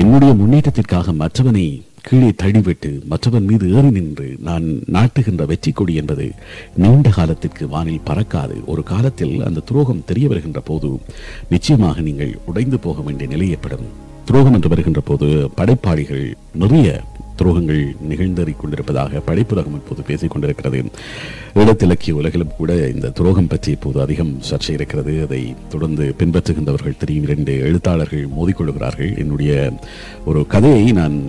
என்னுடைய முன்னேற்றத்திற்காக மற்றவனை கீழே தள்ளிவிட்டு மற்றவன் மீது ஏறி நின்று நான் நாட்டுகின்ற வெற்றி கொடி என்பது நீண்ட காலத்திற்கு வானில் பறக்காது. ஒரு காலத்தில் அந்த துரோகம் தெரிய வருகின்ற போது நிச்சயமாக நீங்கள் உடைந்து போக வேண்டிய நிலை ஏற்படும். துரோகம் என்று வருகின்ற போது படைப்பாளிகள் நிறைய துரோகங்கள் நிகழ்ந்தறிக் கொண்டிருப்பதாக படைப்புலகம் இப்போது பேசிக் கொண்டிருக்கிறது. இடத்திலக்கிய உலகிலும் கூட இந்த துரோகம் பற்றி இப்போது அதிகம் சர்ச்சை இருக்கிறது. அதை தொடர்ந்து பின்பற்றுகின்றவர்கள் தெரியும். இரண்டு எழுத்தாளர்கள் மோதிக்கொள்கிறார்கள் என்னுடைய ஒரு கதையை நான்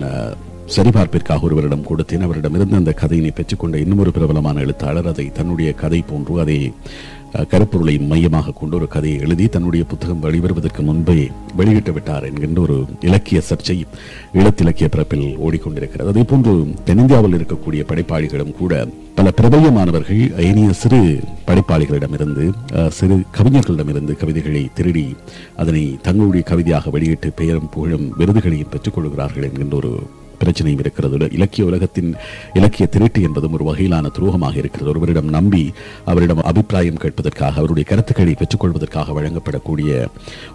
சரிபார்ப்பிற்காக ஒருவரிடம் கொடுத்தேன். அவரிடமிருந்து அந்த கதையினை பெற்றுக்கொண்ட இன்னும் ஒரு பிரபலமான எழுத்தாளர் அதை தன்னுடைய கதை போன்று அதை கருப்பொருளை மையமாக கொண்டு ஒரு கதையை எழுதி தன்னுடைய புத்தகம் வெளிவருவதற்கு முன்பே வெளியிட்டு விட்டார் என்கின்ற ஒரு இலக்கிய சர்ச்சை ஈழத்திலக்கிய பிறப்பில் ஓடிக்கொண்டிருக்கிறது. அதே போன்று தென்னிந்தியாவில் இருக்கக்கூடிய படைப்பாளிகளும் கூட பல பிரபல்யமானவர்கள் ஏனைய சிறு படைப்பாளிகளிடமிருந்து சிறு கவிஞர்களிடமிருந்து கவிதைகளை திருடி அதனை தங்களுடைய கவிதையாக வெளியிட்டு பெயரும் புகழும் விருதுகளையும் பெற்றுக் கொள்கிறார்கள் என்கின்ற ஒரு பிரச்சனையும் இருக்கிறது. இலக்கிய உலகத்தின் இலக்கிய திருட்டு என்பதும் ஒரு வகையிலான துரோகமாக இருக்கிறது. ஒருவரிடம் நம்பி அவரிடம் அபிப்பிராயம் கேட்பதற்காக அவருடைய கருத்துக்களை பெற்றுக்கொள்வதற்காக வழங்கப்படக்கூடிய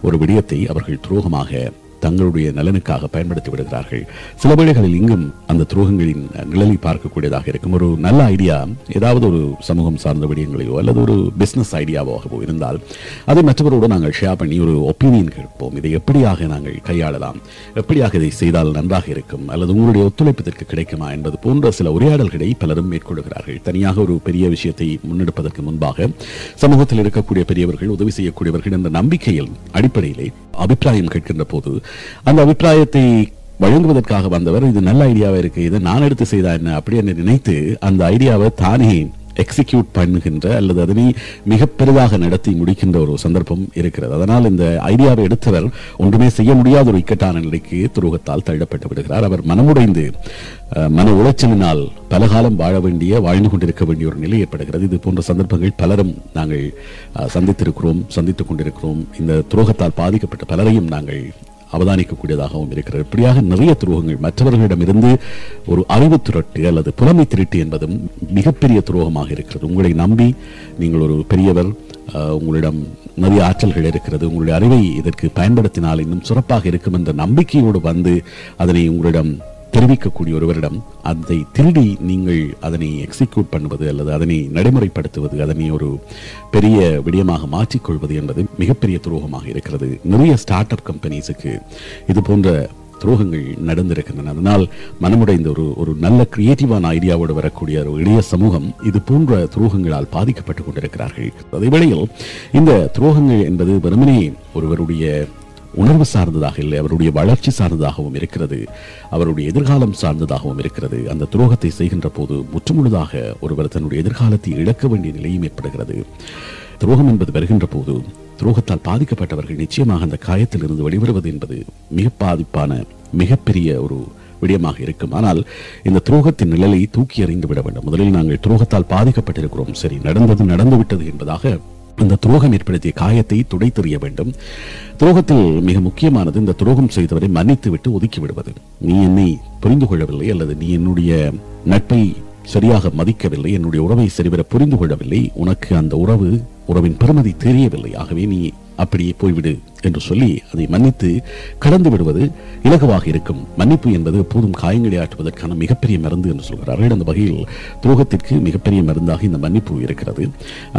ஒரு விடயத்தை அவர்கள் துரோகமாக தங்களுடைய நலனுக்காக பயன்படுத்தி விடுகிறார்கள். சில வேளைகளில் இங்கும் அந்த துரோகங்களின் நிழலை பார்க்கக்கூடியதாக இருக்கும். ஒரு நல்ல ஐடியா ஏதாவது ஒரு சமூகம் சார்ந்த விடயங்களையோ அல்லது ஒரு பிஸ்னஸ் ஐடியாவாகவோ இருந்தால் அதை மற்றவரோடு நாங்கள் ஷேர் பண்ணி ஒரு ஒப்பீனியன் கேட்போம். இதை எப்படியாக நாங்கள் கையாளலாம்? எப்படியாக இதை செய்தால் நன்றாக இருக்கும்? அல்லது உங்களுடைய ஒத்துழைப்பு இதற்கு கிடைக்குமா? என்பது போன்ற சில உரையாடல்களை பலரும் மேற்கொள்கிறார்கள். தனியாக ஒரு பெரிய விஷயத்தை முன்னெடுப்பதற்கு முன்பாக சமூகத்தில் இருக்கக்கூடிய பெரியவர்கள் உதவி செய்யக்கூடியவர்கள் என்ற நம்பிக்கையில் அடிப்படையிலே அபிப்பிராயம் கேட்கின்ற போது அந்த அபிப்பிராயத்தை வழங்குவதற்காக வந்தவர் இது நல்ல ஐடியாவா இருக்கு இதை நான் எடுத்து செய்தா என்ன அப்படி என்று நினைத்து அந்த ஐடியாவை தானே எக்ஸிக்யூட் பண்ணுகின்ற அல்லது அதனை மிக பெரிதாக நடத்தி முடிக்கின்ற ஒரு சந்தர்ப்பம் இருக்கிறது. அதனால் இந்த ஐடியாவை எடுத்தவர் ஒன்றுமே செய்ய முடியாத ஒரு இக்கட்டான நிலைக்கு துரோகத்தால் தள்ளப்பட்டு விடுகிறார். அவர் மனமுடைந்து அஹ், மன உளைச்சலினால் பலகாலம் வாழ வேண்டிய வாழ்ந்து கொண்டிருக்க வேண்டிய ஒரு நிலை ஏற்படுகிறது. இது போன்ற சந்தர்ப்பங்கள் பலரும் நாங்கள் சந்தித்திருக்கிறோம் சந்தித்துக் கொண்டிருக்கிறோம். இந்த துரோகத்தால் பாதிக்கப்பட்ட பலரையும் நாங்கள் அவதானிக்கக்கூடியதாகவும் இருக்கிறது. இப்படியாக நிறைய துரோகங்கள் மற்றவர்களிடமிருந்து ஒரு அறிவு திரட்டு அல்லது புலமை திருட்டு என்பதும் மிகப்பெரிய துரோகமாக இருக்கிறது. உங்களை நம்பி நீங்கள் ஒரு பெரியவர் உங்களிடம் நிறைய ஆற்றல்கள் இருக்கிறது. உங்களுடைய அறிவை இதற்கு பயன்படுத்தினால் இன்னும் சிறப்பாக இருக்கும் என்ற நம்பிக்கையோடு வந்து அதனை உங்களிடம் தெரிவிக்கக்கூடிய ஒருவரிடம் அதை திருடி நீங்கள் அதனை எக்ஸிக்யூட் பண்ணுவது அல்லது அதனை நடைமுறைப்படுத்துவது அதனை ஒரு பெரிய விடயமாக மாற்றிக்கொள்வது என்பது மிகப்பெரிய துரோகமாக இருக்கிறது. நிறைய ஸ்டார்ட் அப் கம்பெனிஸுக்கு இது போன்ற துரோகங்கள் நடந்திருக்கின்றன. அதனால் மனமுடைந்த ஒரு ஒரு நல்ல கிரியேட்டிவான ஐடியாவோடு வரக்கூடிய ஒரு இளைய சமூகம் இது போன்ற துரோகங்களால் பாதிக்கப்பட்டு கொண்டிருக்கிறார்கள். அதே வேளையில் இந்த துரோகங்கள் என்பது வெறுமனே ஒருவருடைய உணர்வு சார்ந்ததாக இல்லை அவருடைய வளர்ச்சி சார்ந்ததாகவும் இருக்கிறது அவருடைய எதிர்காலம் சார்ந்ததாகவும் இருக்கிறது. அந்த துரோகத்தை செய்கின்ற போது முற்றுமுழுதாக ஒருவர் தன்னுடைய எதிர்காலத்தை இழக்க வேண்டிய நிலையும் ஏற்படுகிறது. துரோகம் என்பது வருகின்ற போது துரோகத்தால் பாதிக்கப்பட்டவர்கள் நிச்சயமாக அந்த காயத்தில் இருந்து வெளிவருவது என்பது மிக பாதிப்பான மிகப்பெரிய ஒரு விடயமாக இருக்கும். ஆனால் இந்த துரோகத்தின் நிழலை தூக்கி எறிந்து விட வேண்டும். முதலில் நாங்கள் துரோகத்தால் பாதிக்கப்பட்டிருக்கிறோம். சரி நடந்தது நடந்து விட்டது என்பதாக அந்த துரோகம் ஏற்படுத்திய காயத்தை துடைத்தறிய வேண்டும். துரோகத்தில் மிக முக்கியமானது இந்த துரோகம் செய்தவரை மன்னித்து விட்டு ஒதுக்கி விடுவது நீ என்னை புரிந்து கொள்ளவில்லை அல்லது நீ என்னுடைய நட்பை சரியாக மதிக்கவில்லை என்னுடைய உறவை சரிவர புரிந்து கொள்ளவில்லை உனக்கு அந்த உறவு உறவின் பெருமதி தெரியவில்லை. ஆகவே நீ அப்படியே போய்விடு என்று சொல்லி அதை மன்னித்து கடந்து விடுவது இலகுவாக இருக்கும். மன்னிப்பு என்பது எப்போதும் காயங்களை ஆற்றுவதற்கான மிகப்பெரிய மருந்து என்று சொல்கிறார்கள் அந்த வகையில் துரோகத்திற்கு மிகப்பெரிய மருந்தாக இந்த மன்னிப்பு இருக்கிறது.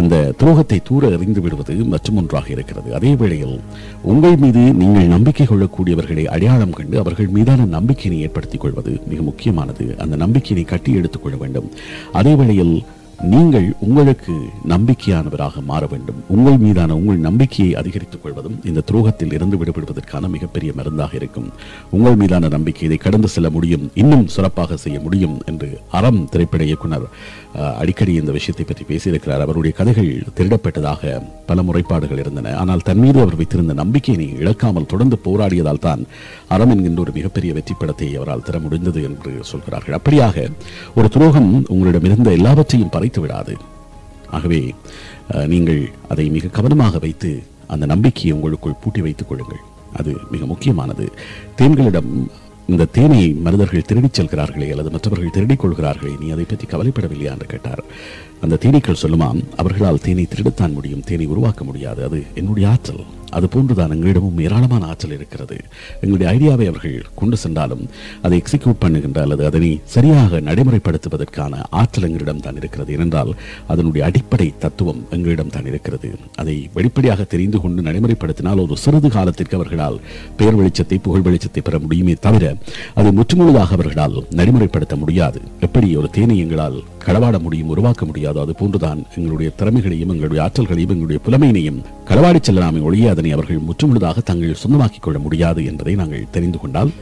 அந்த துரோகத்தை தூர எறிந்து விடுவது மற்றும் ஒன்றாக இருக்கிறது. அதே வேளையில் உங்கள் மீது நீங்கள் நம்பிக்கை கொள்ளக்கூடியவர்களை அடையாளம் கண்டு அவர்கள் மீதான நம்பிக்கையினை ஏற்படுத்திக் கொள்வது மிக முக்கியமானது. அந்த நம்பிக்கையினை கட்டி எடுத்துக்கொள்ள வேண்டும். அதே வேளையில் நீங்கள் உங்களுக்கு நம்பிக்கையானவராக மாற வேண்டும். உங்கள் மீதான உங்கள் நம்பிக்கையை அதிகரித்துக் கொள்வதும் இந்த துரோகத்தில் இருந்து விடுபடுவதற்கான மிகப்பெரிய மருந்தாக இருக்கும். உங்கள் மீதான நம்பிக்கை இதை கடந்து செல்ல முடியும். இன்னும் சிறப்பாக செய்ய முடியும் என்று அறம் திரைப்பட இயக்குனர் அடிக்கடி இந்த விஷயத்தை பற்றி பேசியிருக்கிறார். அவருடைய கதைகள் திருடப்பட்டதாக பல முறைப்பாடுகள் இருந்தன. ஆனால் தன் மீது அவர் வைத்திருந்த நம்பிக்கையினை இழக்காமல் தொடர்ந்து போராடியதால் தான் அறம் என்கின்ற ஒரு மிகப்பெரிய வெற்றி படத்தை அவரால் தர முடிந்தது என்று சொல்கிறார்கள். அப்படியாக ஒரு துரோகம் உங்களிடம் இருந்த எல்லாவற்றையும் தொலைத்து விடாது. ஆகவே நீங்கள் அதை மிக கவனமாக வைத்து அந்த நம்பிக்கையை உங்களுக்குள் பூட்டி வைத்துக் கொள்ளுங்கள். அது மிக முக்கியமானது. தேன்களிடம் இந்த தேனை மனிதர்கள் திருடிச் செல்கிறார்களே அல்லது மற்றவர்கள் திருடிக் கொள்கிறார்களே நீ அதை பற்றி கவலைப்படவில்லையா என்று கேட்டார். அந்த தேனீக்கள் சொல்லுமாம் அவர்களால் தேனை திருடத்தான் முடியும் தேனை உருவாக்க முடியாது அது என்னுடைய ஆற்றல். அது போன்றுதான் எங்களிடமும் ஏராளமான ஆற்றல் இருக்கிறது. எங்களுடைய ஐடியாவை அவர்கள் கொண்டு சென்றாலும் அதை எக்ஸிக்யூட் பண்ணுகின்ற அல்லது அதனை சரியாக நடைமுறைப்படுத்துவதற்கான ஆற்றல் எங்களிடம் தான் இருக்கிறது. ஏனென்றால் அதனுடைய அடிப்படை தத்துவம் எங்களிடம் தான் இருக்கிறது. அதை வெளிப்படையாக தெரிந்து கொண்டு நடைமுறைப்படுத்தினால் ஒரு சிறிது காலத்திற்கு அவர்களால் பெயர் வெளிச்சத்தை புகழ் வெளிச்சத்தை பெற முடியுமே தவிர அதை முற்றுமுழுதாக அவர்களால் நடைமுறைப்படுத்த முடியாது. எப்படி ஒரு தேனை எங்களால் களவாட முடியும் உருவாக்க முடியாது அது போன்றுதான் எங்களுடைய திறமைகளையும் எங்களுடைய ஆற்றல்களையும் எங்களுடைய புலமையினையும் களவாடி செல்லலாமே ஒழிய அதனை அவர்கள் முற்றுமுழுதாக தங்கள் சொந்தமாக்கிக் கொள்ள முடியாது என்பதை நாங்கள் தெரிந்து கொண்டால்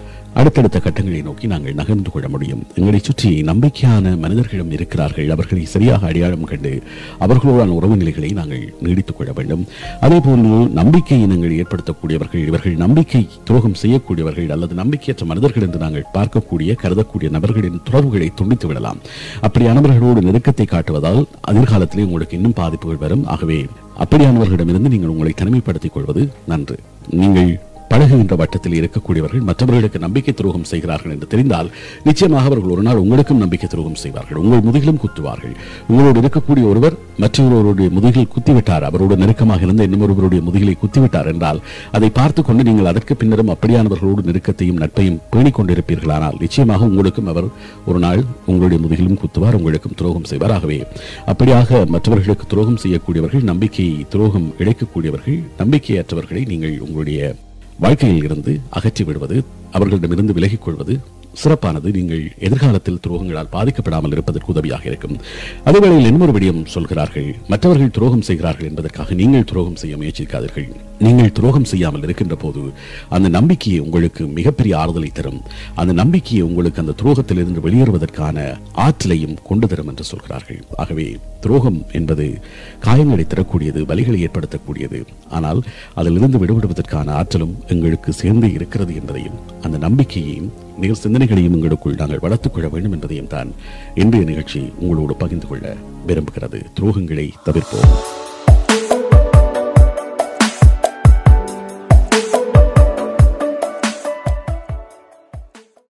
அடுத்தடுத்த கட்டங்களை நோக்கி நாங்கள் நகர்ந்து கொள்ள முடியும். எங்களை சுற்றி நம்பிக்கையான மனிதர்களும் இருக்கிறார்கள். அவர்களை சரியாக அடையாளம் கண்டு அவர்களுடன் உறவு நிலைகளை நாங்கள் நீடித்துக் கொள்ள வேண்டும். அதே போன்று நம்பிக்கை இனங்கள் ஏற்படுத்தக்கூடியவர்கள் இவர்கள் நம்பிக்கை துரோகம் செய்யக்கூடியவர்கள் அல்லது நம்பிக்கையற்ற மனிதர்கள் என்று நாங்கள் பார்க்கக்கூடிய கருதக்கூடிய நபர்களின் தொடர்புகளை துண்டித்து விடலாம். அப்படியானவர்களோடு நெருக்கத்தை காட்டுவதால் எதிர்காலத்திலே உங்களுக்கு இன்னும் பாதிப்புகள் வரும். ஆகவே அப்படியானவர்களிடமிருந்து நீங்கள் உங்களை தனிமைப்படுத்திக் கொள்வது நன்று. நீங்கள் பழகுகின்ற வட்டத்தில் இருக்கக்கூடியவர்கள் மற்றவர்களுக்கு நம்பிக்கை துரோகம் செய்கிறார்கள் என்று தெரிந்தால் நிச்சயமாக அவர்கள் ஒரு நாள் உங்களுக்கும் நம்பிக்கை துரோகம் செய்வார்கள். உங்கள் முதுகிலும் குத்துவார்கள். உங்களோடு இருக்கக்கூடிய ஒருவர் மற்றொருவருடைய முதுகில் குத்திவிட்டார். அவரோடு நெருக்கமாக இருந்த இன்னும் ஒருவருடைய முதுகிலை குத்திவிட்டார் என்றால் அதை பார்த்து கொண்டு நீங்கள் அதற்கு பின்னரும் அப்படியானவர்களோடு நெருக்கத்தையும் நட்பையும் பேணிக் கொண்டிருப்பீர்களானால் நிச்சயமாக உங்களுக்கும் அவர் ஒரு நாள் உங்களுடைய முதுகிலும் குத்துவார் உங்களுக்கும் துரோகம் செய்வார். ஆகவே அப்படியாக மற்றவர்களுக்கு துரோகம் செய்யக்கூடியவர்கள் நம்பிக்கை துரோகம் இழைக்கக்கூடியவர்கள் நம்பிக்கையற்றவர்களை நீங்கள் உங்களுடைய வாழ்க்கையில் இருந்து அகற்றி விடுவது அவர்களிடமிருந்து விலகிக் கொள்வது சிறப்பானது. நீங்கள் எதிர்காலத்தில் துரோகங்களால் பாதிக்கப்படாமல் இருப்பதற்கு உதவியாக இருக்கும். அதேவேளையில் இன்னொரு விடயம் சொல்கிறார்கள் மற்றவர்கள் துரோகம் செய்கிறார்கள் என்பதற்காக நீங்கள் துரோகம் செய்ய முயற்சிக்காதீர்கள். நீங்கள் துரோகம் செய்யாமல் இருக்கின்ற போது அந்த நம்பிக்கையை உங்களுக்கு மிகப்பெரிய ஆறுதலை தரும். அந்த நம்பிக்கையை உங்களுக்கு அந்த துரோகத்திலிருந்து வெளியேறுவதற்கான ஆற்றலையும் கொண்டு தரும் என்று சொல்கிறார்கள். ஆகவே துரோகம் என்பது காயங்களை தரக்கூடியது வலிகளை ஏற்படுத்தக்கூடியது. ஆனால் அதிலிருந்து விடுபடுவதற்கான ஆற்றலும் எங்களுக்கு சேர்ந்து இருக்கிறது என்பதையும் அந்த நம்பிக்கையையும் நேர் சிந்தனைகளையும் எங்களுக்குள் நாங்கள் வளர்த்துக் கொள்ள வேண்டும் என்பதையும் தான் இன்றைய நிகழ்ச்சி உங்களோடு பகிர்ந்து கொள்ள விரும்புகிறது. துரோகங்களை தவிர்ப்போம்.